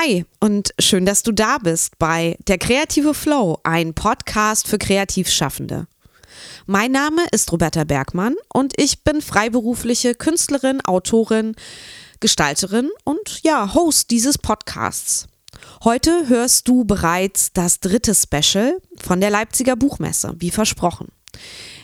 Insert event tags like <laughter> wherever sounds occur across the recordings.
Hi und schön, dass du da bist bei Der Kreative Flow, ein Podcast für Kreativschaffende. Mein Name ist Roberta Bergmann und ich bin freiberufliche Künstlerin, Autorin, Gestalterin und ja, Host dieses Podcasts. Heute hörst du bereits das dritte Special von der Leipziger Buchmesse, wie versprochen.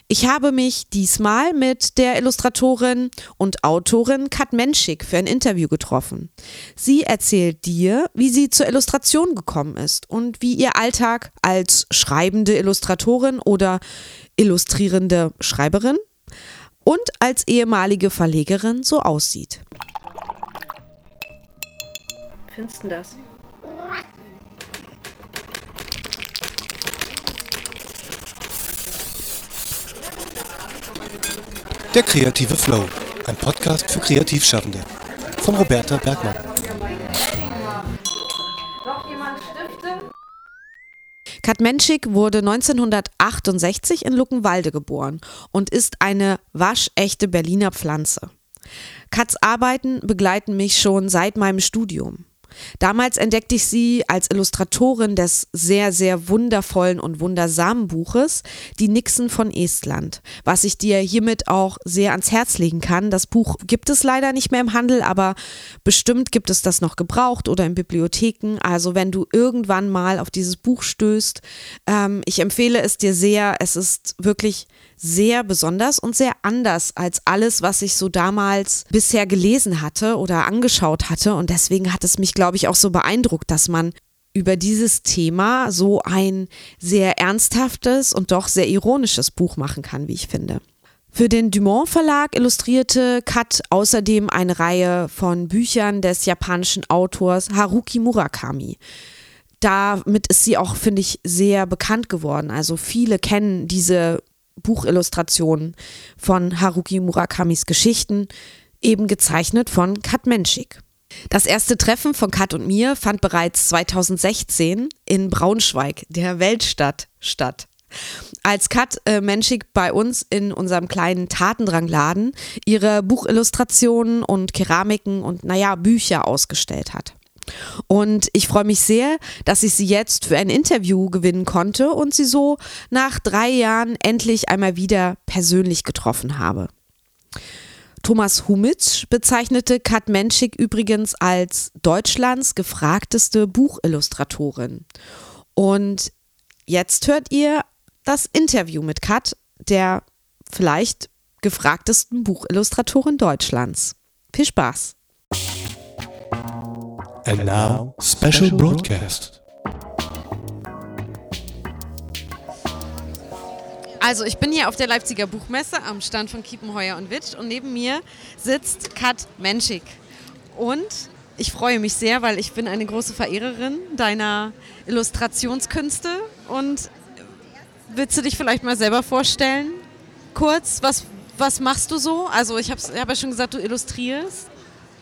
Ich habe mich diesmal mit der Illustratorin und Autorin Kat Menschik für ein Interview getroffen. Sie erzählt dir, wie sie zur Illustration gekommen ist und wie ihr Alltag als schreibende Illustratorin oder illustrierende Schreiberin und als ehemalige Verlegerin so aussieht. Findest du das? Der kreative Flow, ein Podcast für Kreativschaffende von Roberta Bergmann. Kat Menschik wurde 1968 in Luckenwalde geboren und ist eine waschechte Berliner Pflanze. Kats Arbeiten begleiten mich schon seit meinem Studium. Damals entdeckte ich sie als Illustratorin des sehr, sehr wundervollen und wundersamen Buches Die Nixen von Estland, was ich dir hiermit auch sehr ans Herz legen kann. Das Buch gibt es leider nicht mehr im Handel, aber bestimmt gibt es das noch gebraucht oder in Bibliotheken. Also wenn du irgendwann mal auf dieses Buch stößt, ähm, ich empfehle es dir sehr. Es ist wirklich sehr besonders und sehr anders als alles, was ich so damals bisher gelesen hatte oder angeschaut hatte. Und deswegen hat es mich, glaube ich, auch so beeindruckt, dass man über dieses Thema so ein sehr ernsthaftes und doch sehr ironisches Buch machen kann, wie ich finde. Für den Dumont Verlag illustrierte Kat außerdem eine Reihe von Büchern des japanischen Autors Haruki Murakami. Damit ist sie auch, finde ich, sehr bekannt geworden. Also viele kennen diese Buchillustrationen von Haruki Murakamis Geschichten, eben gezeichnet von Kat Menschik. Das erste Treffen von Kat und mir fand bereits 2016 in Braunschweig, der Weltstadt, statt. Als Kat äh, Menschik bei uns in unserem kleinen Tatendrangladen ihre Buchillustrationen und Keramiken und naja, Bücher ausgestellt hat. Und ich freue mich sehr, dass ich sie jetzt für ein Interview gewinnen konnte und sie so nach drei Jahren endlich einmal wieder persönlich getroffen habe. Thomas Humitsch bezeichnete Kat Menschik übrigens als Deutschlands gefragteste Buchillustratorin. Und jetzt hört ihr das Interview mit Kat, der vielleicht gefragtesten Buchillustratorin Deutschlands. Viel Spaß! And now, special broadcast. Also ich bin hier auf der Leipziger Buchmesse am Stand von Kiepenheuer und Witsch und neben mir sitzt Kat Menschik. Und ich freue mich sehr, weil ich bin eine große Verehrerin deiner Illustrationskünste und willst du dich vielleicht mal selber vorstellen? Kurz, was, was machst du so? Also ich habe hab ja schon gesagt, du illustrierst.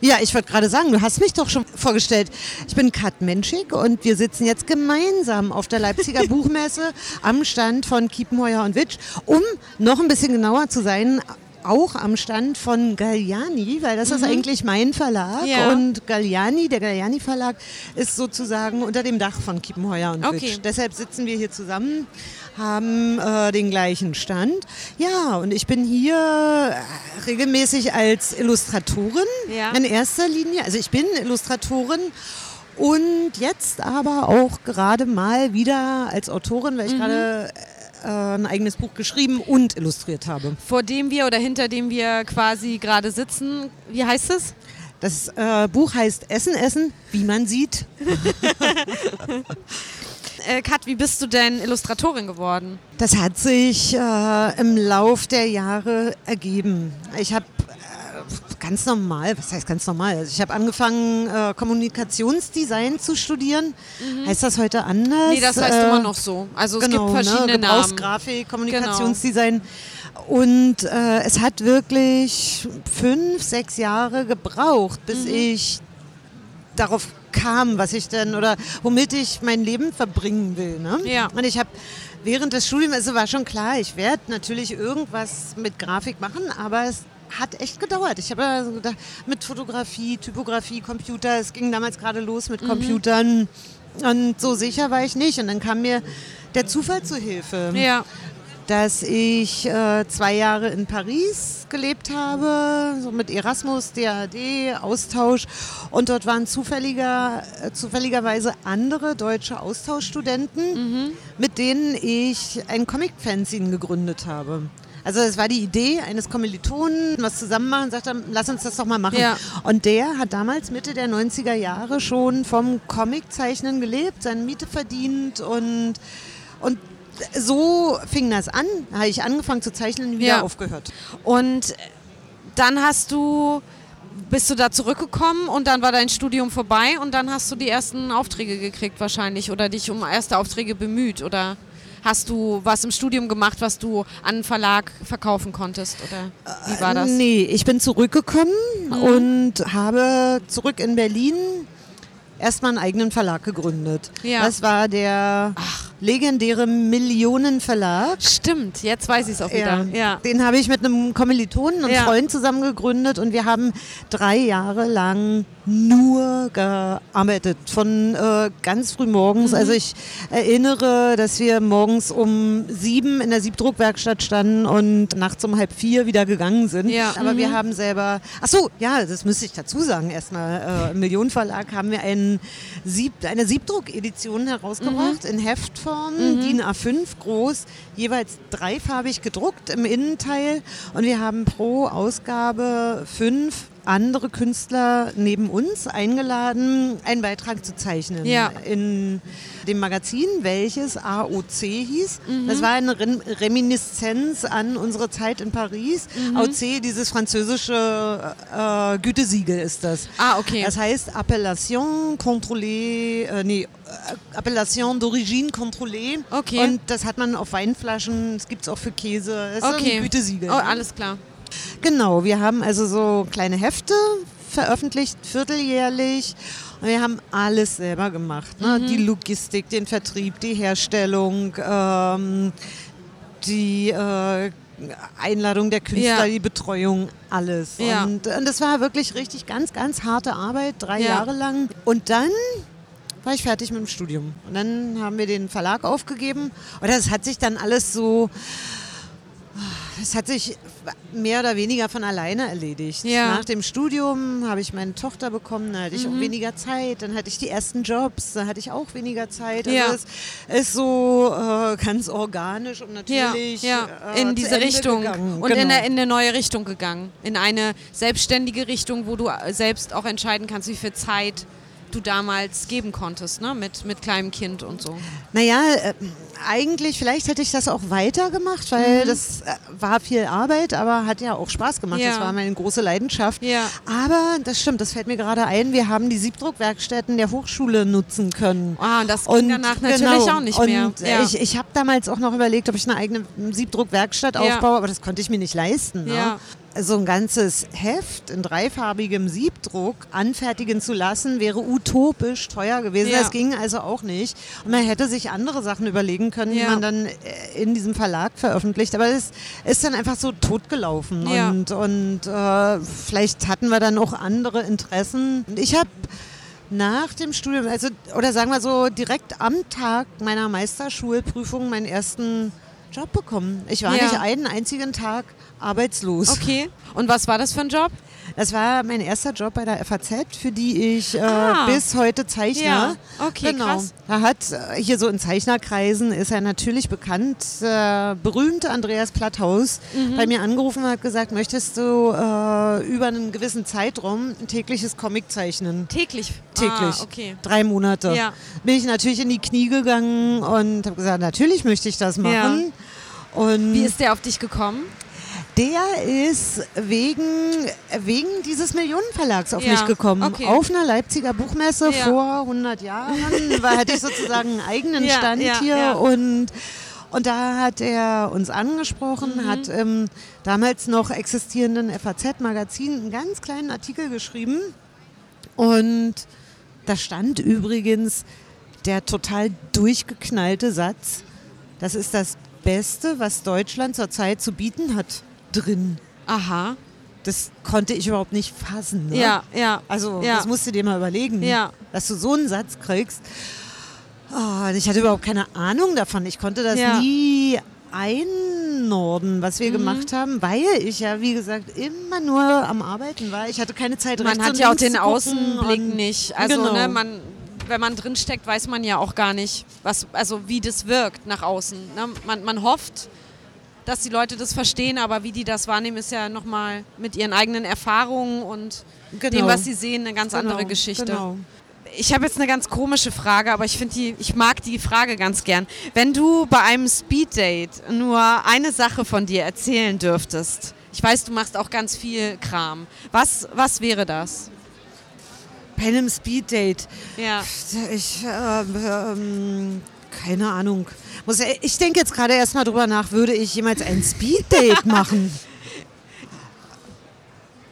Ja, ich wollte gerade sagen, du hast mich doch schon vorgestellt. Ich bin Kat Menschik und wir sitzen jetzt gemeinsam auf der Leipziger <laughs> Buchmesse am Stand von Kiepenheuer und Witsch, um noch ein bisschen genauer zu sein, auch am Stand von Galliani, weil das mhm. ist eigentlich mein Verlag. Ja. Und Galliani, der Galliani Verlag, ist sozusagen unter dem Dach von Kiepenheuer und okay. Witsch. Deshalb sitzen wir hier zusammen haben äh, den gleichen Stand. Ja, und ich bin hier äh, regelmäßig als Illustratorin ja. in erster Linie. Also ich bin Illustratorin und jetzt aber auch gerade mal wieder als Autorin, weil ich mhm. gerade äh, ein eigenes Buch geschrieben und illustriert habe. Vor dem wir oder hinter dem wir quasi gerade sitzen, wie heißt es? Das äh, Buch heißt Essen, Essen, wie man sieht. <laughs> äh, Kat, wie bist du denn Illustratorin geworden? Das hat sich äh, im Lauf der Jahre ergeben. Ich habe ganz normal, was heißt ganz normal? Also ich habe angefangen, äh, Kommunikationsdesign zu studieren. Mhm. Heißt das heute anders? Nee, das heißt äh, immer noch so. Also es genau, gibt ne, verschiedene ne? Gebrauchsgrafik, Kommunikationsdesign. Genau. Und äh, es hat wirklich fünf, sechs Jahre gebraucht, bis mhm. ich darauf kam, was ich denn oder womit ich mein Leben verbringen will. Ne? Ja. Und ich habe während des Studiums, also war schon klar, ich werde natürlich irgendwas mit Grafik machen, aber es hat echt gedauert. Ich habe also gedacht, mit Fotografie, Typografie, Computer, es ging damals gerade los mit Computern. Und so sicher war ich nicht. Und dann kam mir der Zufall zu Hilfe Ja. dass ich äh, zwei Jahre in Paris gelebt habe, so mit Erasmus, DAD, Austausch. Und dort waren zufälliger, äh, zufälligerweise andere deutsche Austauschstudenten, mit denen ich ein Comic-Fanzine gegründet habe. Also es war die Idee eines Kommilitonen, was zusammen machen, sagt er, lass uns das doch mal machen. Ja. Und der hat damals Mitte der 90er Jahre schon vom Comiczeichnen gelebt, seine Miete verdient und, und so fing das an, habe ich angefangen zu zeichnen und wieder Ja. aufgehört. Und dann hast du, bist du da zurückgekommen und dann war dein Studium vorbei und dann hast du die ersten Aufträge gekriegt wahrscheinlich oder dich um erste Aufträge bemüht oder hast du was im Studium gemacht, was du an einen Verlag verkaufen konntest oder wie war das? Mhm. Nee, ich bin zurückgekommen und habe zurück in Berlin erstmal einen eigenen Verlag gegründet. Ja. Das war der legendäre Millionenverlag. Stimmt, jetzt weiß ich es auch wieder. Ja. Den habe ich mit einem Kommilitonen und Ja. Freund zusammen gegründet und wir haben drei Jahre lang nur gearbeitet. Von äh, ganz früh morgens. Mhm. Also ich erinnere, dass wir morgens um sieben in der Siebdruckwerkstatt standen und nachts um halb vier wieder gegangen sind. Ja. Aber Mhm. wir haben selber, ach so, ja, das müsste ich dazu sagen. Erstmal äh, im Millionenverlag haben wir einen Sieb, eine Siebdruck-Edition herausgebracht in Heftform, DIN A5 groß, jeweils dreifarbig gedruckt im Innenteil. Und wir haben pro Ausgabe fünf andere Künstler neben uns eingeladen, einen Beitrag zu zeichnen Ja. in dem Magazin, welches AOC hieß. Mhm. Das war eine Rem Reminiszenz an unsere Zeit in Paris. Mhm. AOC, dieses französische äh, Gütesiegel ist das. Ah, okay. Das heißt Appellation contrôlée, äh, nee, äh, Appellation d'origine contrôlée. Okay. Und das hat man auf Weinflaschen, das gibt es auch für Käse. Ist Okay. ein Gütesiegel. Oh, ne? alles klar. Genau, wir haben also so kleine Hefte veröffentlicht, vierteljährlich. Und wir haben alles selber gemacht. Ne? Mhm. Die Logistik, den Vertrieb, die Herstellung, ähm, die äh, Einladung der Künstler, Ja. die Betreuung, alles. Ja. Und, und das war wirklich richtig ganz, ganz harte Arbeit, drei Ja. Jahre lang. Und dann war ich fertig mit dem Studium. Und dann haben wir den Verlag aufgegeben. Und das hat sich dann alles so es hat sich mehr oder weniger von alleine erledigt. Ja. Nach dem Studium habe ich meine Tochter bekommen, da hatte Mhm. ich auch weniger Zeit, dann hatte ich die ersten Jobs, da hatte ich auch weniger Zeit. Also Ja. es ist so äh, ganz organisch und natürlich ja, ja. Äh, in zu diese Richtung gegangen. und in, Genau. eine, in eine neue Richtung gegangen. In eine selbstständige Richtung, wo du äh, selbst auch entscheiden kannst, wie viel Zeit du damals geben konntest, ne? mit, mit kleinem Kind und so. Naja, äh, eigentlich, vielleicht hätte ich das auch weitergemacht, Mhm. weil das äh, war viel Arbeit, aber hat ja auch Spaß gemacht. Ja. Das war meine große Leidenschaft. Ja. Aber das stimmt, das fällt mir gerade ein, wir haben die Siebdruckwerkstätten der Hochschule nutzen können. Ah, und das ging danach natürlich auch nicht und mehr. Ja. Ich, ich habe damals auch noch überlegt, ob ich eine eigene Siebdruckwerkstatt aufbaue, aber das konnte ich mir nicht leisten. Ne? So ein ganzes Heft in dreifarbigem Siebdruck anfertigen zu lassen, wäre utopisch teuer gewesen. Ja. Das ging also auch nicht. Und man hätte sich andere Sachen überlegen können, die Ja. man dann äh, in diesem Verlag veröffentlicht. Aber es ist dann einfach so totgelaufen. Ja. Und, und äh, vielleicht hatten wir dann auch andere Interessen. Und ich habe nach dem Studium, also oder sagen wir so, direkt am Tag meiner Meisterschulprüfung meinen ersten Job bekommen. Ich war Ja. nicht einen einzigen Tag arbeitslos. Okay. Und was war das für ein Job? Das war mein erster Job bei der FAZ, für die ich äh, Ah. bis heute zeichne. Ja, okay, genau. krass. Da hat äh, hier so in Zeichnerkreisen ist er natürlich bekannt, äh, berühmte Andreas Platthaus Mhm. bei mir angerufen und hat gesagt, möchtest du äh, über einen gewissen Zeitraum ein tägliches Comic zeichnen? Täglich. Täglich. Ah, okay. Drei Monate. Ja. Bin ich natürlich in die Knie gegangen und habe gesagt, natürlich möchte ich das machen. Und Wie ist der auf dich gekommen? Der ist wegen, wegen dieses Millionenverlags auf Ja, mich gekommen. okay. Auf einer Leipziger Buchmesse Ja. vor 100 Jahren <laughs> war, hatte ich sozusagen einen eigenen Stand ja, hier und und da hat er uns angesprochen, Mhm. hat im damals noch existierenden FAZ-Magazin einen ganz kleinen Artikel geschrieben. Und da stand übrigens der total durchgeknallte Satz, das ist das Beste, was Deutschland zurzeit zu bieten hat, drin. Aha. das konnte ich überhaupt nicht fassen. Ne? Ja, ja. Also ja. das musst du dir mal überlegen, Ja. dass du so einen Satz kriegst. Oh, ich hatte überhaupt keine Ahnung davon. Ich konnte das Ja. Mhm. nie einordnen, was wir gemacht haben, weil ich ja, wie gesagt, immer nur am Arbeiten war. Ich hatte keine Zeit, Man hat ja auch den Außenblick nicht. Also, Genau. ne, man, wenn man drin steckt, weiß man ja auch gar nicht, was, also wie das wirkt nach außen. Ne? Man, man hofft, dass die Leute das verstehen, aber wie die das wahrnehmen, ist ja nochmal mit ihren eigenen Erfahrungen und dem, Genau. was sie sehen, eine ganz andere Genau, Geschichte. Genau. Ich habe jetzt eine ganz komische Frage, aber ich finde die, ich mag die Frage ganz gern. Wenn du bei einem Speeddate nur eine Sache von dir erzählen dürftest, ich weiß, du machst auch ganz viel Kram. Was, was wäre das? Bei einem Speeddate. Ja. Ich, ähm, ähm, keine Ahnung. Ich denke jetzt gerade erstmal drüber nach, würde ich jemals ein Speeddate machen?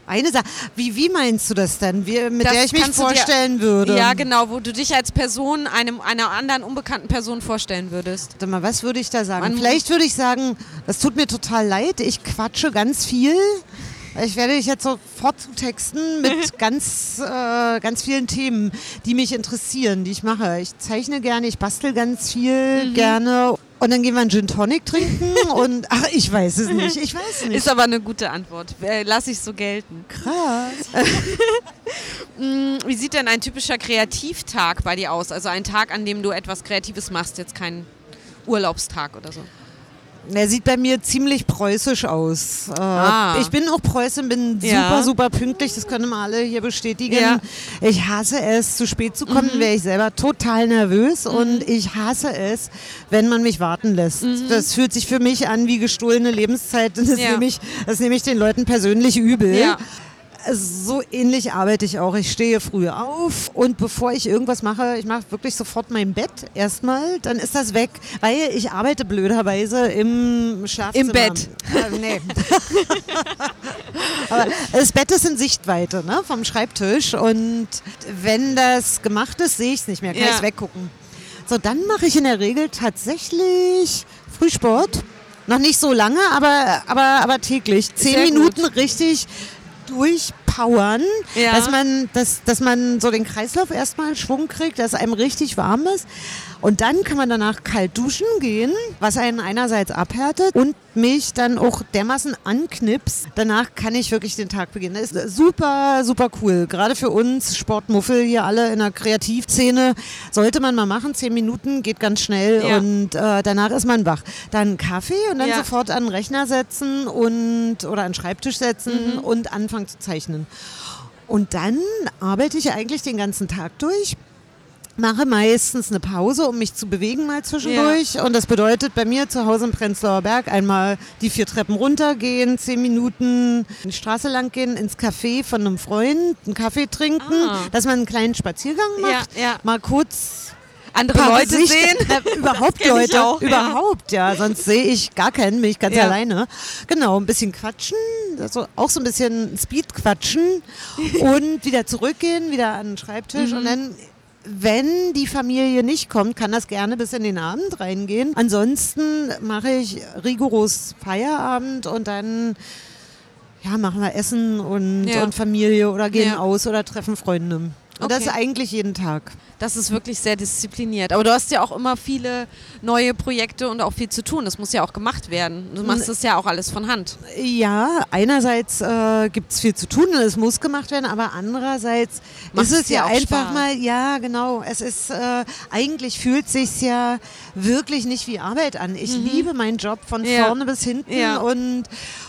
Eine Sache. Wie, wie meinst du das denn? Wie, mit Das der ich mich du dir- vorstellen würde? Ja, genau, wo du dich als Person einem, einer anderen unbekannten Person vorstellen würdest. Warte mal, was würde ich da sagen? Man- Vielleicht würde ich sagen, das tut mir total leid, ich quatsche ganz viel. Ich werde dich jetzt sofort zutexten mit <laughs> ganz, äh, ganz vielen Themen, die mich interessieren, die ich mache. Ich zeichne gerne, ich bastel ganz viel Mhm. gerne. Und dann gehen wir einen Gin Tonic trinken <laughs> und ach, ich weiß es nicht. Ich weiß es nicht. Ist aber eine gute Antwort. Äh, Lass ich so gelten. krass. Hm, <laughs> Wie sieht denn ein typischer Kreativtag bei dir aus? Also ein Tag, an dem du etwas Kreatives machst, jetzt kein Urlaubstag oder so. Er sieht bei mir ziemlich preußisch aus. Äh, Ah. Ich bin auch Preußin, bin Ja. super, super pünktlich, das können wir alle hier bestätigen. Ja. Mhm. Ich hasse es, zu spät zu kommen, wäre ich selber total nervös und ich hasse es, wenn man mich warten lässt. Das fühlt sich für mich an wie gestohlene Lebenszeit das, Mhm. Ja. nehme, ich, das nehme ich den Leuten persönlich übel. Ja. So ähnlich arbeite ich auch. Ich stehe früh auf und bevor ich irgendwas mache, ich mache wirklich sofort mein Bett erstmal, dann ist das weg, weil ich arbeite blöderweise im Schlafzimmer. Im Bett. Äh, nee. <laughs> Aber das Bett ist in Sichtweite ne, vom Schreibtisch und wenn das gemacht ist, sehe ich es nicht mehr, kann Ja. ich weggucken. So, dann mache ich in der Regel tatsächlich Frühsport. Noch nicht so lange, aber, aber, aber täglich. Zehn Sehr gut. Minuten richtig durchpowern, Ja. dass, man, dass, dass man so den Kreislauf erstmal in Schwung kriegt, dass einem richtig warm ist. Und dann kann man danach kalt duschen gehen, was einen einerseits abhärtet und mich dann auch dermaßen anknipst. Danach kann ich wirklich den Tag beginnen. Das ist super, super cool. Gerade für uns Sportmuffel hier alle in der Kreativszene sollte man mal machen. Zehn Minuten geht ganz schnell Ja. und äh, danach ist man wach. Dann Kaffee und dann Ja. sofort an den Rechner setzen und oder an den Schreibtisch setzen und anfangen zu zeichnen. Und dann arbeite ich eigentlich den ganzen Tag durch. Mache meistens eine Pause, um mich zu bewegen mal zwischendurch. Und das bedeutet bei mir zu Hause im Prenzlauer Berg einmal die vier Treppen runtergehen, zehn Minuten die Straße lang gehen, ins Café von einem Freund, einen Kaffee trinken, Ah. dass man einen kleinen Spaziergang macht, Ja, ja. mal kurz Andere Leute Gesichter- sehen. Na, <laughs> überhaupt Leute, auch, ja. überhaupt, ja. Sonst sehe ich gar keinen, bin ich ganz Ja. alleine. Genau, ein bisschen quatschen, also auch so ein bisschen Speed quatschen und wieder zurückgehen, wieder an den Schreibtisch Mhm. und dann wenn die Familie nicht kommt, kann das gerne bis in den Abend reingehen. Ansonsten mache ich rigoros Feierabend und dann ja, machen wir Essen und, Ja. und Familie oder gehen Ja. aus oder treffen Freunde. Und das Okay. ist eigentlich jeden Tag. Das ist wirklich sehr diszipliniert. Aber du hast ja auch immer viele neue Projekte und auch viel zu tun. Das muss ja auch gemacht werden. Du machst das ja auch alles von Hand. Ja, einerseits äh, gibt es viel zu tun und es muss gemacht werden, aber andererseits Macht ist es ja einfach Spaß? mal, ja genau, es ist, äh, eigentlich fühlt sich ja wirklich nicht wie Arbeit an. Ich liebe meinen Job von Mhm. Ja. vorne bis hinten Ja. und,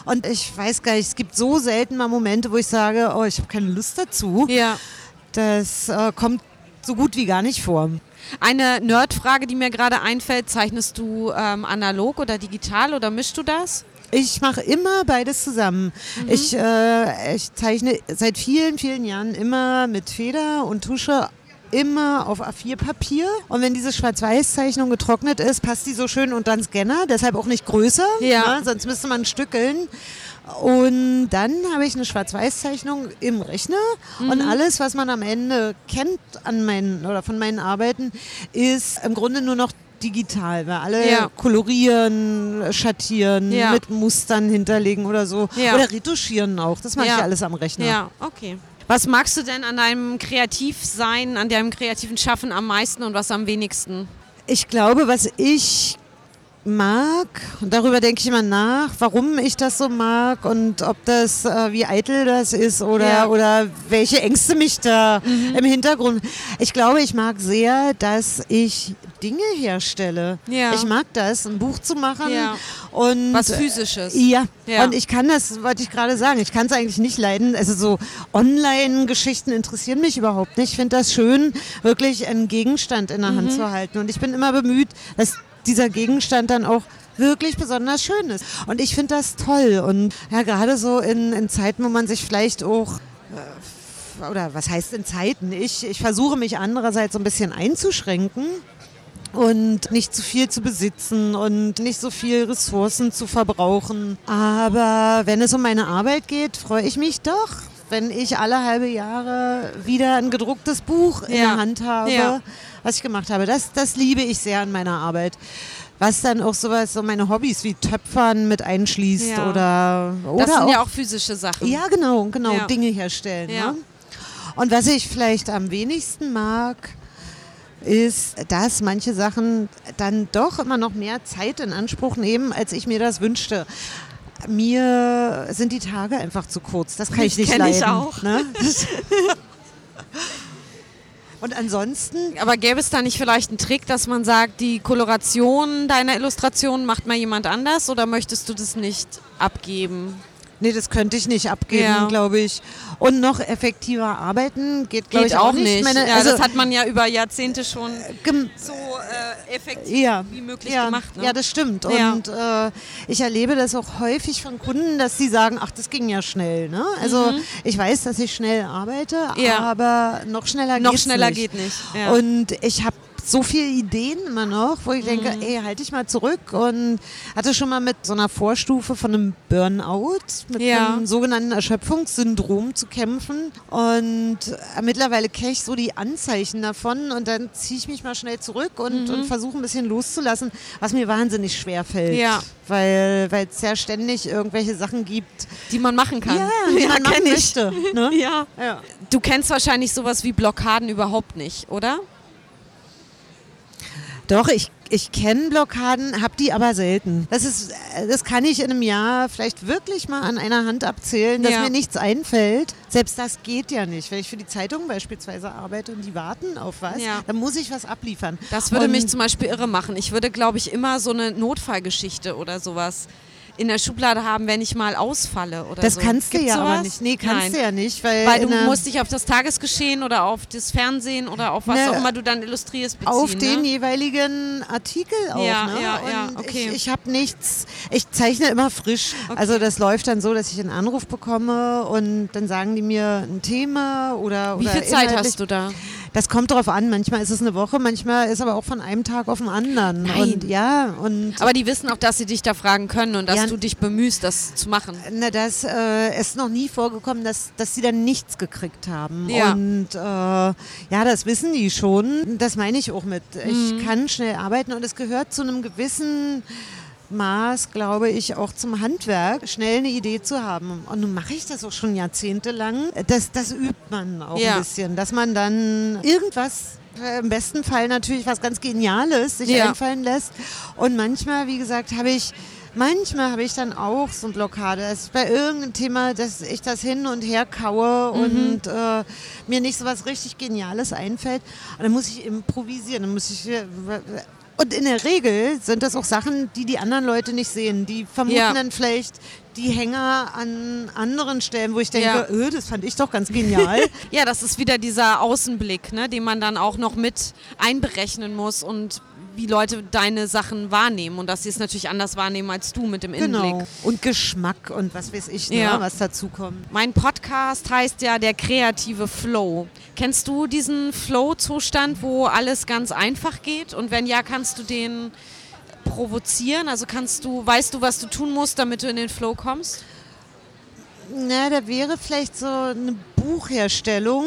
und ich weiß gar nicht, es gibt so selten mal Momente, wo ich sage, oh, ich habe keine Lust dazu. Ja. Das äh, kommt so gut wie gar nicht vor. Eine Nerdfrage, die mir gerade einfällt, zeichnest du ähm, analog oder digital oder mischst du das? Ich mache immer beides zusammen. Ich, äh, ich zeichne seit vielen, vielen Jahren immer mit Feder und Tusche immer auf A4-Papier. Und wenn diese Schwarz-Weiß-Zeichnung getrocknet ist, passt die so schön unter den Scanner, deshalb auch nicht größer, Ja. ne? sonst müsste man stückeln. Und dann habe ich eine Schwarz-Weiß-Zeichnung im Rechner und alles, was man am Ende kennt an meinen oder von meinen Arbeiten, ist im Grunde nur noch digital, weil alle Ja. kolorieren, schattieren, Ja. mit Mustern hinterlegen oder so. Ja. Oder retuschieren auch. Das mache Ja. ich alles am Rechner. Ja, okay. Was magst du denn an deinem Kreativsein, an deinem kreativen Schaffen am meisten und was am wenigsten? Ich glaube, was ich mag, und darüber denke ich immer nach, warum ich das so mag und ob das, äh, wie eitel das ist oder, Ja. Mhm. oder welche Ängste mich da im Hintergrund. Ich glaube, ich mag sehr, dass ich Dinge herstelle. Ja. Ich mag das, ein Buch zu machen Ja. und Was Physisches. ja. Ja. und ich kann das, wollte ich gerade sagen, ich kann es eigentlich nicht leiden. Also so Online-Geschichten interessieren mich überhaupt nicht. Ich finde das schön, wirklich einen Gegenstand in der Mhm. Hand zu halten. Und ich bin immer bemüht, dass dieser Gegenstand dann auch wirklich besonders schön ist. Und ich finde das toll. Und ja, gerade so in, in Zeiten, wo man sich vielleicht auch äh, oder was heißt in Zeiten? Ich, ich versuche mich andererseits so ein bisschen einzuschränken und nicht zu viel zu besitzen und nicht so viel Ressourcen zu verbrauchen. Aber wenn es um meine Arbeit geht, freue ich mich doch, wenn ich alle halbe Jahre wieder ein gedrucktes Buch in Ja. der Hand habe, Ja. was ich gemacht habe. Das, das liebe ich sehr an meiner Arbeit. Was dann auch sowas, so meine Hobbys wie Töpfern mit einschließt Ja. oder, oder Das sind auch ja auch physische Sachen. ja, genau, genau. Dinge herstellen. Ne? Und was ich vielleicht am wenigsten mag, ist, dass manche Sachen dann doch immer noch mehr Zeit in Anspruch nehmen, als ich mir das wünschte. Mir sind die Tage einfach zu kurz. Das kann ich nicht Kenn leiden. ich auch. Ne? <laughs> <laughs> Und ansonsten Aber gäbe es da nicht vielleicht einen Trick, dass man sagt, die Koloration deiner Illustration macht mal jemand anders oder möchtest du das nicht abgeben? Nee, das könnte ich nicht abgeben, Ja. glaube ich. Und noch effektiver arbeiten geht, glaube ich, auch nicht. Meine, ja, also, das hat man ja über Jahrzehnte schon gem- so äh, effektiv ja, wie möglich gemacht. Ne? Ja, das stimmt. Und äh, ich erlebe das auch häufig von Kunden, dass sie sagen, ach, das ging ja schnell. Ne? Also ich weiß, dass ich schnell arbeite, Mhm. Aber noch schneller Noch geht's schneller nicht. geht nicht. Und ich habe so viele Ideen immer noch, wo ich denke, Mhm. ey, halt dich mal zurück und hatte schon mal mit so einer Vorstufe von einem Burnout, mit Ja. einem sogenannten Erschöpfungssyndrom zu kämpfen und äh, mittlerweile kenne ich so die Anzeichen davon und dann ziehe ich mich mal schnell zurück und, und versuche ein bisschen loszulassen, was mir wahnsinnig schwer fällt, Ja. weil es ja ständig irgendwelche Sachen gibt, die man machen kann. ja, <laughs> die man machen ich. möchte. Ne? Ja. Ja. Du kennst wahrscheinlich sowas wie Blockaden überhaupt nicht, oder? Doch, ich, ich kenne Blockaden, habe die aber selten. Das, ist, das kann ich in einem Jahr vielleicht wirklich mal an einer Hand abzählen, dass Ja. mir nichts einfällt. Selbst das geht ja nicht. Wenn ich für die Zeitung beispielsweise arbeite und die warten auf was, Ja. dann muss ich was abliefern. Das würde und mich zum Beispiel irre machen. Ich würde, glaube ich, immer so eine Notfallgeschichte oder sowas in der Schublade haben, wenn ich mal ausfalle oder Das so. kannst du Gibt's ja sowas? aber nicht. Nee, kannst Nein. du ja nicht, weil, Weil du musst dich auf das Tagesgeschehen oder auf das Fernsehen oder auf was Ne, auch immer du dann illustrierst beziehen. auf den ne? jeweiligen Artikel auch. Ja, ne? ja, und ja, okay. Ich, ich habe nichts, ich zeichne immer frisch. Also das läuft dann so, dass ich einen Anruf bekomme und dann sagen die mir ein Thema oder Wie oder viel Zeit hast du da? Das kommt darauf an. Manchmal ist es eine Woche, manchmal ist aber auch von einem Tag auf den anderen. Nein. Und ja, und Aber die wissen auch, dass sie dich da fragen können und dass Ja. du dich bemühst, das zu machen. na, das äh, ist noch nie vorgekommen, dass, dass sie dann nichts gekriegt haben. Ja. Und äh, ja, das wissen die schon. Das meine ich auch mit. Mhm. Ich kann schnell arbeiten und es gehört zu einem gewissen Maß, glaube ich, auch zum Handwerk, schnell eine Idee zu haben. Und nun mache ich das auch schon jahrzehntelang. Das, das übt man auch Ja. ein bisschen, dass man dann irgendwas äh, im besten Fall natürlich was ganz Geniales sich Ja. einfallen lässt. Und manchmal, wie gesagt, habe ich Manchmal habe ich dann auch so eine Blockade, dass bei irgendeinem Thema, dass ich das hin und her kaue Mhm. und äh, mir nicht so was richtig Geniales einfällt. Und dann muss ich improvisieren. Dann muss ich, äh, und in der Regel sind das auch Sachen, die die anderen Leute nicht sehen. Die vermuten Ja. dann vielleicht die Hänger an anderen Stellen, wo ich denke, Ja. öh, das fand ich doch ganz genial. <laughs> Ja, das ist wieder dieser Außenblick, ne, den man dann auch noch mit einberechnen muss und wie Leute deine Sachen wahrnehmen und dass sie es natürlich anders wahrnehmen als du mit dem Innenblick. genau. Und Geschmack und was weiß ich, ne, Ja. was dazu kommt. Mein Podcast heißt ja der kreative Flow. Kennst du diesen Flow-Zustand, wo alles ganz einfach geht? Und wenn ja, kannst du den provozieren? Also kannst du, weißt du, was du tun musst, damit du in den Flow kommst? Na, da wäre vielleicht so eine Buchherstellung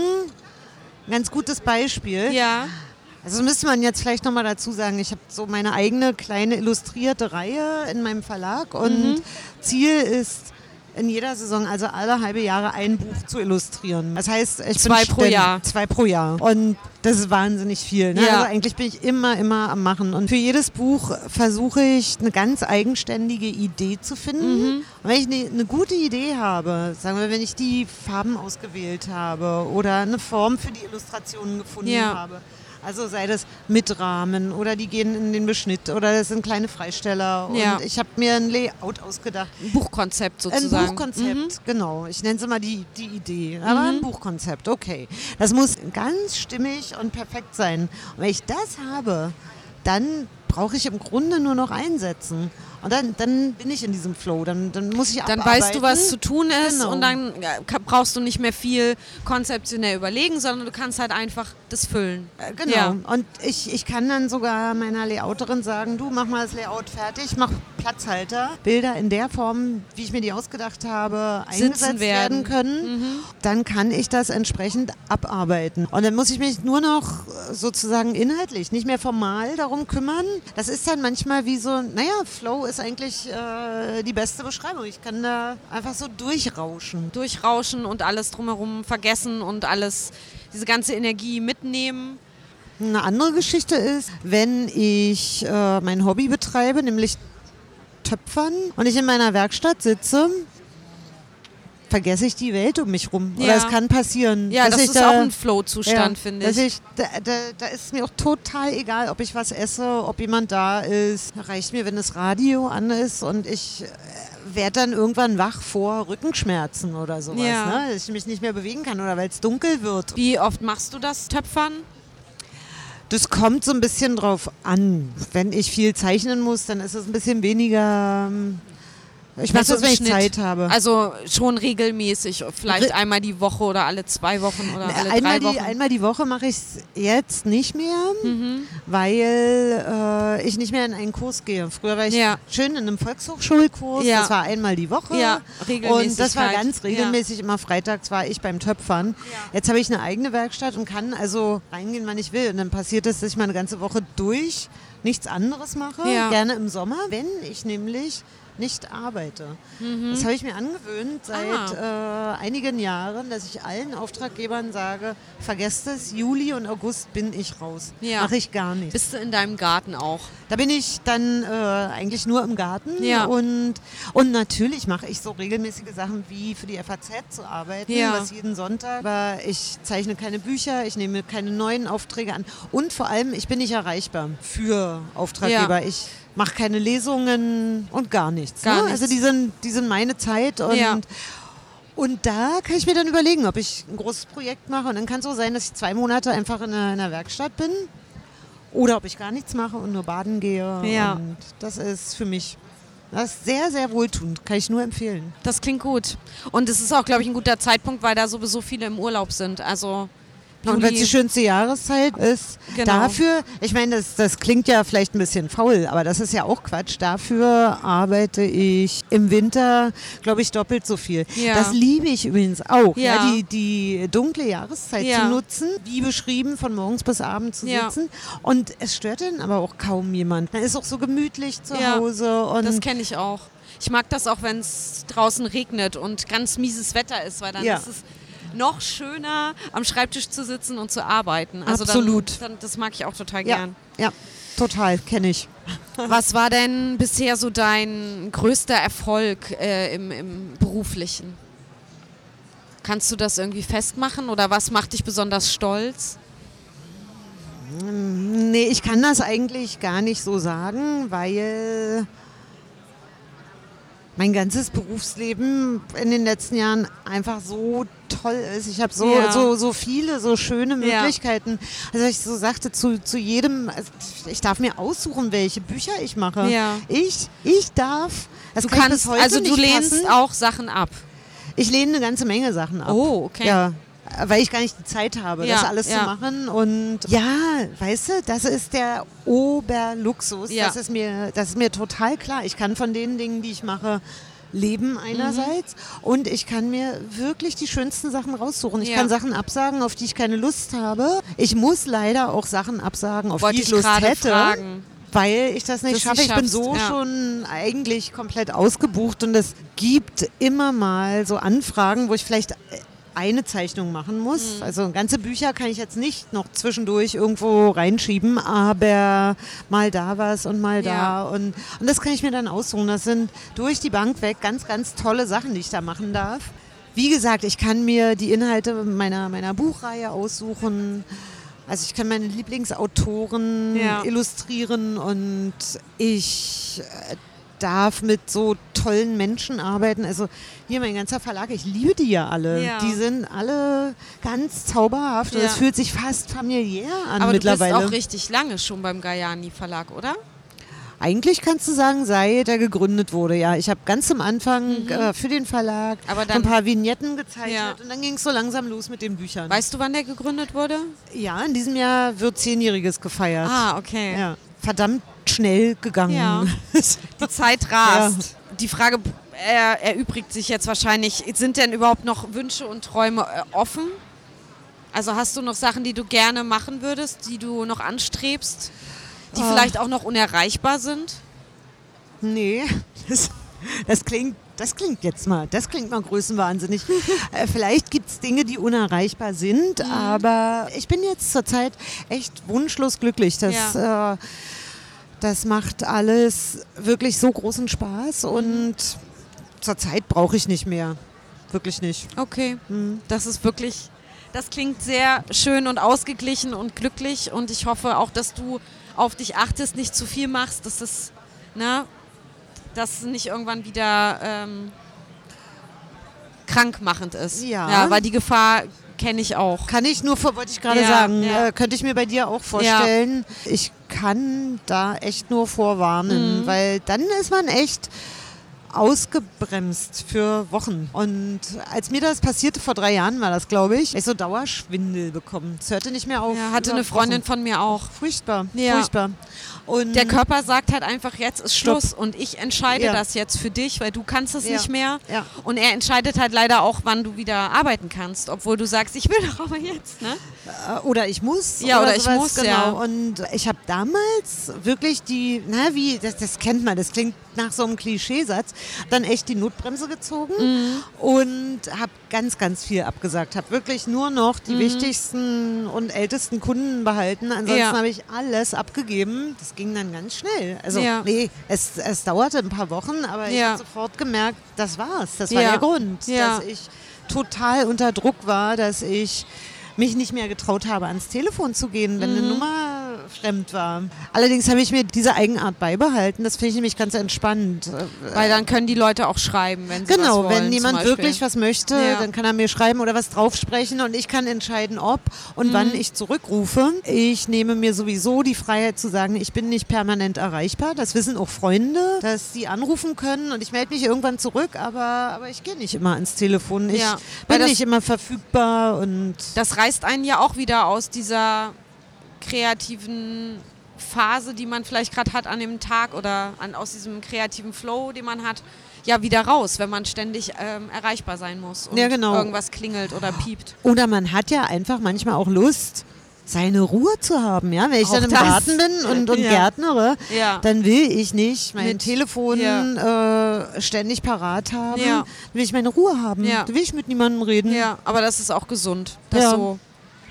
ein ganz gutes Beispiel. Ja. Also müsste man jetzt vielleicht nochmal dazu sagen, ich habe so meine eigene kleine illustrierte Reihe in meinem Verlag und Ziel ist in jeder Saison, also alle halbe Jahre ein Buch zu illustrieren. Das heißt, ich Zwei pro Jahr. Zwei pro Jahr. Und das ist wahnsinnig viel. Ne? Ja. Also eigentlich bin ich immer, immer am Machen. Und für jedes Buch versuche ich eine ganz eigenständige Idee zu finden. Mhm. Und wenn ich eine, eine gute Idee habe, sagen wir, wenn ich die Farben ausgewählt habe oder eine Form für die Illustrationen gefunden Ja. habe. Also sei das mit Rahmen oder die gehen in den Beschnitt oder das sind kleine Freisteller. Ja. Und ich habe mir ein Layout ausgedacht. Ein Buchkonzept Ein sozusagen. Buchkonzept, Mhm. genau. Ich nenne es immer die, die Idee. Aber ein Buchkonzept, okay. Das muss ganz stimmig und perfekt sein. Und wenn ich das habe, dann brauche ich im Grunde nur noch einsetzen. Und dann, dann bin ich in diesem Flow. Dann, dann muss ich Dann abarbeiten. weißt du, was zu tun ist Genau. und dann brauchst du nicht mehr viel konzeptionell überlegen, sondern du kannst halt einfach das füllen. Äh, Genau. Ja. Und ich, ich kann dann sogar meiner Layouterin sagen, du mach mal das Layout fertig, mach Platzhalter, Bilder in der Form, wie ich mir die ausgedacht habe, Sitzen eingesetzt werden, werden. können. Dann kann ich das entsprechend abarbeiten. Und dann muss ich mich nur noch äh, sozusagen inhaltlich, nicht mehr formal darum kümmern. Das ist dann manchmal wie so, naja, Flow ist eigentlich äh, die beste Beschreibung. Ich kann da einfach so durchrauschen. Durchrauschen und alles drumherum vergessen und alles, diese ganze Energie mitnehmen. Eine andere Geschichte ist, wenn ich äh, mein Hobby betreibe, nämlich Töpfern, und ich in meiner Werkstatt sitze, vergesse ich die Welt um mich rum. Oder Ja. es kann passieren. Ja, dass das ich ist da, auch ein Flow-Zustand, finde dass ich. ich da, da, da ist es mir auch total egal, ob ich was esse, ob jemand da ist. Reicht mir, wenn das Radio an ist und ich werde dann irgendwann wach vor Rückenschmerzen oder sowas, Ja. ne? dass ich mich nicht mehr bewegen kann oder weil es dunkel wird. Wie oft machst du das, Töpfern? Das kommt so ein bisschen drauf an. Wenn ich viel zeichnen muss, dann ist es ein bisschen weniger. Ich mache das, wenn ich Schnitt. Zeit habe. Also schon regelmäßig, vielleicht Re- einmal die Woche oder alle zwei Wochen oder alle einmal, drei die, Wochen. einmal die Woche mache ich es jetzt nicht mehr, Mhm. weil äh, ich nicht mehr in einen Kurs gehe. Früher war ich Ja. schön in einem Volkshochschulkurs, Ja. das war einmal die Woche. Ja, Und das war ganz regelmäßig, immer freitags war ich beim Töpfern. Jetzt habe ich eine eigene Werkstatt und kann also reingehen, wann ich will. Und dann passiert es, dass ich mal eine ganze Woche durch nichts anderes mache, Ja. gerne im Sommer, wenn ich nämlich nicht arbeite. Das habe ich mir angewöhnt seit Mhm. Ah. äh, einigen Jahren, dass ich allen Auftraggebern sage, vergesst es, Juli und August bin ich raus. Ja. Mache ich gar nichts. Bist du in deinem Garten auch? Da bin ich dann äh, eigentlich nur im Garten Ja. und, und natürlich mache ich so regelmäßige Sachen wie für die FAZ zu arbeiten, Ja. was jeden Sonntag. Aber ich zeichne keine Bücher, ich nehme keine neuen Aufträge an und vor allem, ich bin nicht erreichbar für Auftraggeber. Ich mache keine Lesungen und gar nichts. Gar ne? nichts. Also die sind, die sind meine Zeit und Ja. und da kann ich mir dann überlegen, ob ich ein großes Projekt mache. Und dann kann es so sein, dass ich zwei Monate einfach in der, in der Werkstatt bin. Oder ob ich gar nichts mache und nur baden gehe. Ja. Und das ist für mich das ist sehr, sehr wohltuend. Kann ich nur empfehlen. Das klingt gut. Und es ist auch, glaube ich, ein guter Zeitpunkt, weil da sowieso viele im Urlaub sind. Also Und wenn es die schönste Jahreszeit ist, Genau. dafür, ich meine, das, das klingt ja vielleicht ein bisschen faul, aber das ist ja auch Quatsch. Dafür arbeite ich im Winter, glaube ich, doppelt so viel. Ja. Das liebe ich übrigens auch, ja. Ja. die, die dunkle Jahreszeit Ja. zu nutzen, wie beschrieben, von morgens bis abends zu sitzen. Und es stört dann aber auch kaum jemand. Man ist auch so gemütlich zu. Hause. Und das kenne ich auch. Ich mag das auch, wenn es draußen regnet und ganz mieses Wetter ist, weil dann ist es noch schöner, am Schreibtisch zu sitzen und zu arbeiten. Also Absolut. Dann, dann, das mag ich auch total ja, gern. ja, total, kenne ich. <laughs> Was war denn bisher so dein größter Erfolg äh, im, im beruflichen? Kannst du das irgendwie festmachen oder was macht dich besonders stolz? Nee, ich kann das eigentlich gar nicht so sagen, weil mein ganzes Berufsleben in den letzten Jahren einfach so toll ist. Ich habe so, Ja. so, so viele, so schöne Ja. Möglichkeiten. Also ich so sagte, zu, zu jedem, also ich darf mir aussuchen, welche Bücher ich mache. Ja. Ich, ich darf. Das Du kann kannst, also du lehnst fassen. auch Sachen ab. Ich lehne eine ganze Menge Sachen ab. Oh, okay. Ja, weil ich gar nicht die Zeit habe, Ja, das alles ja. zu machen. Und ja, weißt du, das ist der Oberluxus. Ja. Das, ist mir, das ist mir total klar. Ich kann von den Dingen, die ich mache, Leben einerseits und ich kann mir wirklich die schönsten Sachen raussuchen. Ich Ja. kann Sachen absagen, auf die ich keine Lust habe. Ich muss leider auch Sachen absagen, auf Wollte die ich ich Lust hätte. fragen. Weil ich das nicht Das schaffe. ich bin so ja. schon eigentlich komplett ausgebucht und es gibt immer mal so Anfragen, wo ich vielleicht eine Zeichnung machen muss. Mhm. Also ganze Bücher kann ich jetzt nicht noch zwischendurch irgendwo reinschieben, aber mal da was und mal Ja. da. Und, und das kann ich mir dann aussuchen. Das sind durch die Bank weg ganz, ganz tolle Sachen, die ich da machen darf. Wie gesagt, ich kann mir die Inhalte meiner, meiner Buchreihe aussuchen. Also ich kann meine Lieblingsautoren Ja. illustrieren und ich äh, darf mit so tollen Menschen arbeiten. Also hier mein ganzer Verlag, ich liebe die ja alle. Ja. Die sind alle ganz zauberhaft und Ja. es fühlt sich fast familiär an Aber mittlerweile. du bist auch richtig lange schon beim Gayani Verlag, oder? Eigentlich kannst du sagen, seit er gegründet wurde, ja. Ich habe ganz am Anfang äh, für den Verlag Mhm. Aber dann- ein paar Vignetten gezeichnet Ja. und dann ging es so langsam los mit den Büchern. Weißt du, wann der gegründet wurde? ja, in diesem Jahr wird Zehnjähriges gefeiert. Ah, okay. Ja, verdammt schnell gegangen. Ja. <laughs> Die Zeit rast. Die Frage er, erübrigt sich jetzt wahrscheinlich, sind denn überhaupt noch Wünsche und Träume äh, offen? Also hast du noch Sachen, die du gerne machen würdest, die du noch anstrebst, die Ah. vielleicht auch noch unerreichbar sind? Nee, das, das klingt. Das klingt jetzt mal, das klingt mal größenwahnsinnig. <laughs> äh, vielleicht gibt es Dinge, die unerreichbar sind, Mhm. aber ich bin jetzt zurzeit echt wunschlos glücklich. Das, äh, das macht alles wirklich so großen Spaß Mhm. und zurzeit brauche ich nicht mehr. Wirklich nicht. Okay, das ist wirklich, das klingt sehr schön und ausgeglichen und glücklich und ich hoffe auch, dass du auf dich achtest, nicht zu viel machst, dass es, ne, dass es nicht irgendwann wieder ähm, krankmachend ist. Ja. ja weil die Gefahr kenne ich auch. Kann ich nur, wollte ich gerade Ja, sagen, ja. äh, könnte ich mir bei dir auch vorstellen. Ich kann da echt nur vorwarnen, Mhm. weil dann ist man echt ausgebremst für Wochen. Und als mir das passierte, vor drei Jahren war das, glaube ich, ich so Dauerschwindel bekommen. Es hörte nicht mehr auf. Ja, hatte eine Freundin Wochen. von mir auch. Furchtbar, Ja. furchtbar. Und Der Körper sagt halt einfach, jetzt ist Stopp. Schluss und ich entscheide Ja. das jetzt für dich, weil du kannst es Ja. nicht mehr. Ja. Und er entscheidet halt leider auch, wann du wieder arbeiten kannst, obwohl du sagst, ich will doch aber jetzt. Ne? Äh, Oder ich muss. Ja, oder ich sowas, muss, genau. ja. Und ich habe damals wirklich die, na wie, das, das kennt man, das klingt nach so einem Klischeesatz, dann echt die Notbremse gezogen Mhm. und habe ganz, ganz viel abgesagt. Habe wirklich nur noch die Mhm. wichtigsten und ältesten Kunden behalten. Ansonsten Ja. habe ich alles abgegeben. Das ging dann ganz schnell. Also Ja. nee, es, es dauerte ein paar Wochen, aber ich Ja. habe sofort gemerkt, das war's. Das war der Grund, dass ich total unter Druck war, dass ich mich nicht mehr getraut habe, ans Telefon zu gehen, wenn Mhm. eine Nummer fremd war. Allerdings habe ich mir diese Eigenart beibehalten. Das finde ich nämlich ganz entspannt. Weil dann können die Leute auch schreiben, wenn sie was Genau, wollen. wenn jemand wirklich was möchte, Ja. dann kann er mir schreiben oder was draufsprechen und ich kann entscheiden, ob und Mhm. wann ich zurückrufe. Ich nehme mir sowieso die Freiheit zu sagen, ich bin nicht permanent erreichbar. Das wissen auch Freunde, dass sie anrufen können und ich melde mich irgendwann zurück, aber, aber ich gehe nicht immer ans Telefon. Ich Ja, bin das- nicht immer verfügbar und Das reißt einen ja auch wieder aus dieser kreativen Phase, die man vielleicht gerade hat an dem Tag oder an, aus diesem kreativen Flow, den man hat, ja wieder raus, wenn man ständig ähm, erreichbar sein muss und Ja, genau. irgendwas klingelt oder piept. Oder man hat ja einfach manchmal auch Lust, seine Ruhe zu haben. Ja? Wenn ich Auch dann im das. Garten bin und, und <laughs> Ja. gärtnere, Ja. dann will ich nicht mein Mit- Telefon äh, ständig parat haben. Ja. Dann will ich meine Ruhe haben. Ja. Dann will ich mit niemandem reden. Ja, aber das ist auch gesund, das Ja. so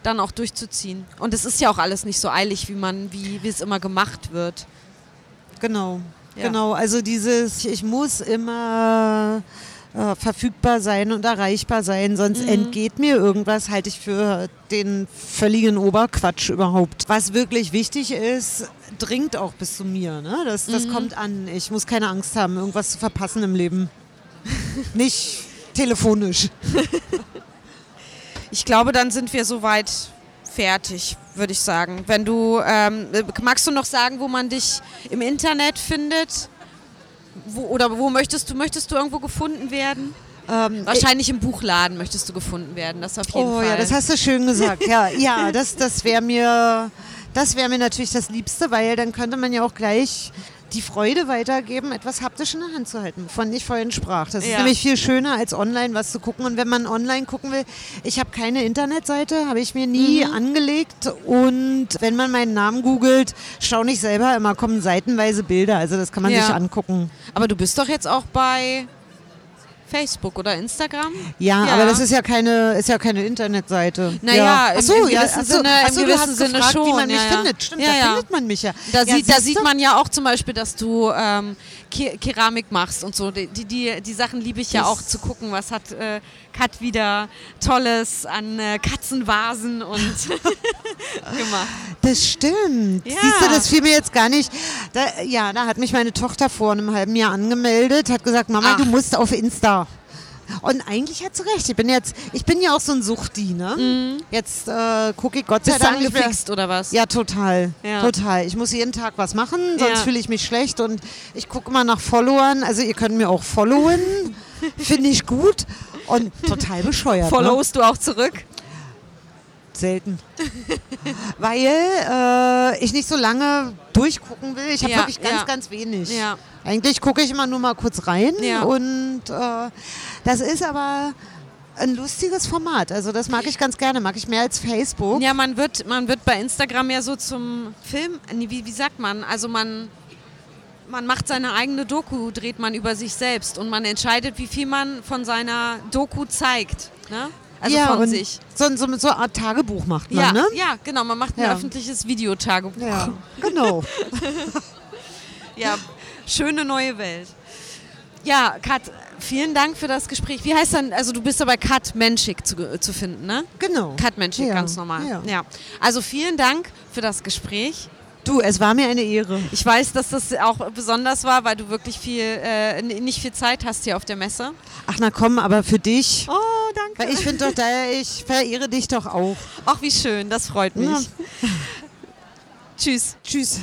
dann auch durchzuziehen. Und es ist ja auch alles nicht so eilig, wie man, wie, wie es immer gemacht wird. Genau. Ja. Genau. Also dieses, ich muss immer äh, verfügbar sein und erreichbar sein, sonst Mhm. entgeht mir irgendwas, halte ich für den völligen Oberquatsch überhaupt. Was wirklich wichtig ist, dringt auch bis zu mir. Ne? Das, das Mhm. kommt an. Ich muss keine Angst haben, irgendwas zu verpassen im Leben. Nicht telefonisch. <laughs> Ich glaube, dann sind wir soweit fertig, würde ich sagen. Wenn du, ähm, magst du noch sagen, wo man dich im Internet findet? Wo, oder wo möchtest du, möchtest du irgendwo gefunden werden? Ähm, Wahrscheinlich im Buchladen möchtest du gefunden werden, das auf jeden oh Fall. ja, das hast du schön gesagt. Ja, ja das, das wäre mir, das wäre mir natürlich das Liebste, weil dann könnte man ja auch gleich die Freude weitergeben, etwas haptisch in der Hand zu halten, wovon ich vorhin sprach. Das ist Ja. nämlich viel schöner, als online was zu gucken. Und wenn man online gucken will, ich habe keine Internetseite, habe ich mir nie Mhm. angelegt. Und wenn man meinen Namen googelt, schaue ich selber immer, kommen seitenweise Bilder. Also das kann man Ja. sich angucken. Aber du bist doch jetzt auch bei Facebook oder Instagram? Ja, Ja. aber das ist ja keine, ist ja keine Internetseite. Naja, ja. im- im ja, gewissen ach so, Sinne- ach im gewissen Sinne gefragt, wie schon, man mich ja, ja. findet. Stimmt, Ja, da ja. findet man mich ja. Da, ja, sieht, da sieht man ja auch zum Beispiel, dass du ähm, Ke Keramik machst und so. Die, die, die, die Sachen liebe ich ja Das- auch zu gucken. Was hat äh, Kat wieder Tolles an äh, Katzenvasen und <laughs> gemacht? Das stimmt. Ja. Siehst du, das fiel mir jetzt gar nicht. Da, ja, da hat mich meine Tochter vor einem halben Jahr angemeldet, hat gesagt, Mama, Ach. du musst auf Insta. Und eigentlich hat sie recht. Ich bin jetzt, ich bin ja auch so ein Suchti, ne? Jetzt äh, gucke ich Gott sei Mhm. Bist du Dank mehr. angefixt oder was? Ja, total. Ja. Total. Ich muss jeden Tag was machen, sonst Ja. fühle ich mich schlecht und ich gucke mal nach Followern. Also ihr könnt mir auch followen. <laughs> Finde ich gut und total bescheuert. ne? Followst du auch zurück? Selten. <laughs> Weil äh, ich nicht so lange durchgucken will. Ich habe Ja, wirklich ganz, ja. ganz wenig. Ja. Eigentlich gucke ich immer nur mal kurz rein und äh, das ist aber ein lustiges Format. Also das mag ich ganz gerne, mag ich mehr als Facebook. Ja, man wird, man wird bei Instagram ja so zum Film, wie, wie sagt man? Also man, man macht seine eigene Doku, dreht man über sich selbst und man entscheidet, wie viel man von seiner Doku zeigt. Ne? Also ja, von sich. So, so, so eine Art Tagebuch macht man, Ja, ne? ja, genau, man macht ein Ja. öffentliches Videotagebuch. Ja, genau. <laughs> Ja, schöne neue Welt. Ja, Kat, vielen Dank für das Gespräch. Wie heißt dann, also du bist ja bei Kat Menschik zu, zu finden, ne? genau. Kat Menschik, Ja, ganz normal. ja. ja. Also vielen Dank für das Gespräch. Du, es war mir eine Ehre. Ich weiß, dass das auch besonders war, weil du wirklich viel, äh, nicht viel Zeit hast hier auf der Messe. Ach na komm, aber für dich. Oh, danke. Weil ich finde doch, da, ich verehre dich doch auch. Ach, wie schön, das freut mich. Ja. <laughs> Tschüss. Tschüss.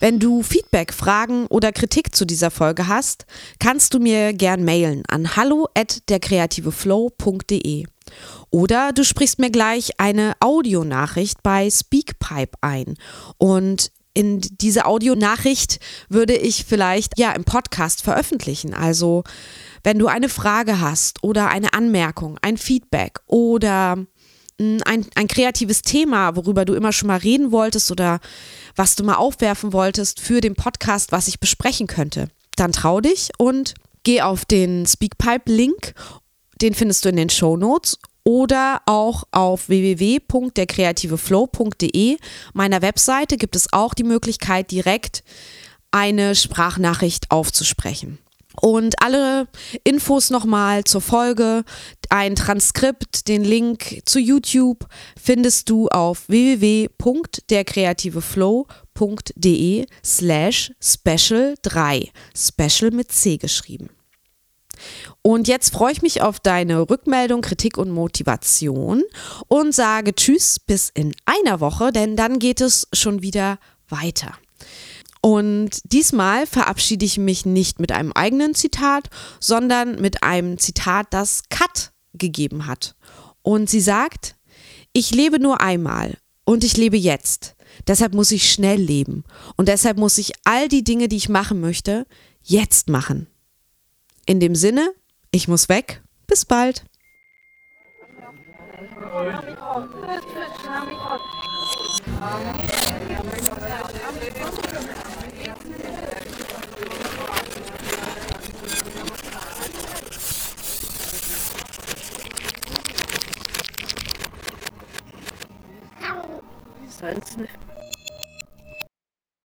Wenn du Feedback, Fragen oder Kritik zu dieser Folge hast, kannst du mir gern mailen an hallo at derkreativeflow.de. Oder du sprichst mir gleich eine Audionachricht bei Speakpipe ein. Und in diese Audionachricht würde ich vielleicht ja im Podcast veröffentlichen. Also wenn du eine Frage hast oder eine Anmerkung, ein Feedback oder mh, ein, ein kreatives Thema, worüber du immer schon mal reden wolltest oder was du mal aufwerfen wolltest für den Podcast, was ich besprechen könnte, dann trau dich und geh auf den Speakpipe-Link. Den findest du in den Show Notes oder auch auf www.derkreativeflow.de, meiner Webseite, gibt es auch die Möglichkeit, direkt eine Sprachnachricht aufzusprechen. Und alle Infos nochmal zur Folge, ein Transkript, den Link zu YouTube findest du auf www.derkreativeflow.de slash special 3. Special mit C geschrieben. Und jetzt freue ich mich auf deine Rückmeldung, Kritik und Motivation und sage Tschüss bis in einer Woche, denn dann geht es schon wieder weiter. Und diesmal verabschiede ich mich nicht mit einem eigenen Zitat, sondern mit einem Zitat, das Kat gegeben hat. Und sie sagt, ich lebe nur einmal und ich lebe jetzt. Deshalb muss ich schnell leben. Und deshalb muss ich all die Dinge, die ich machen möchte, jetzt machen. In dem Sinne, ich muss weg. Bis bald. Sonst.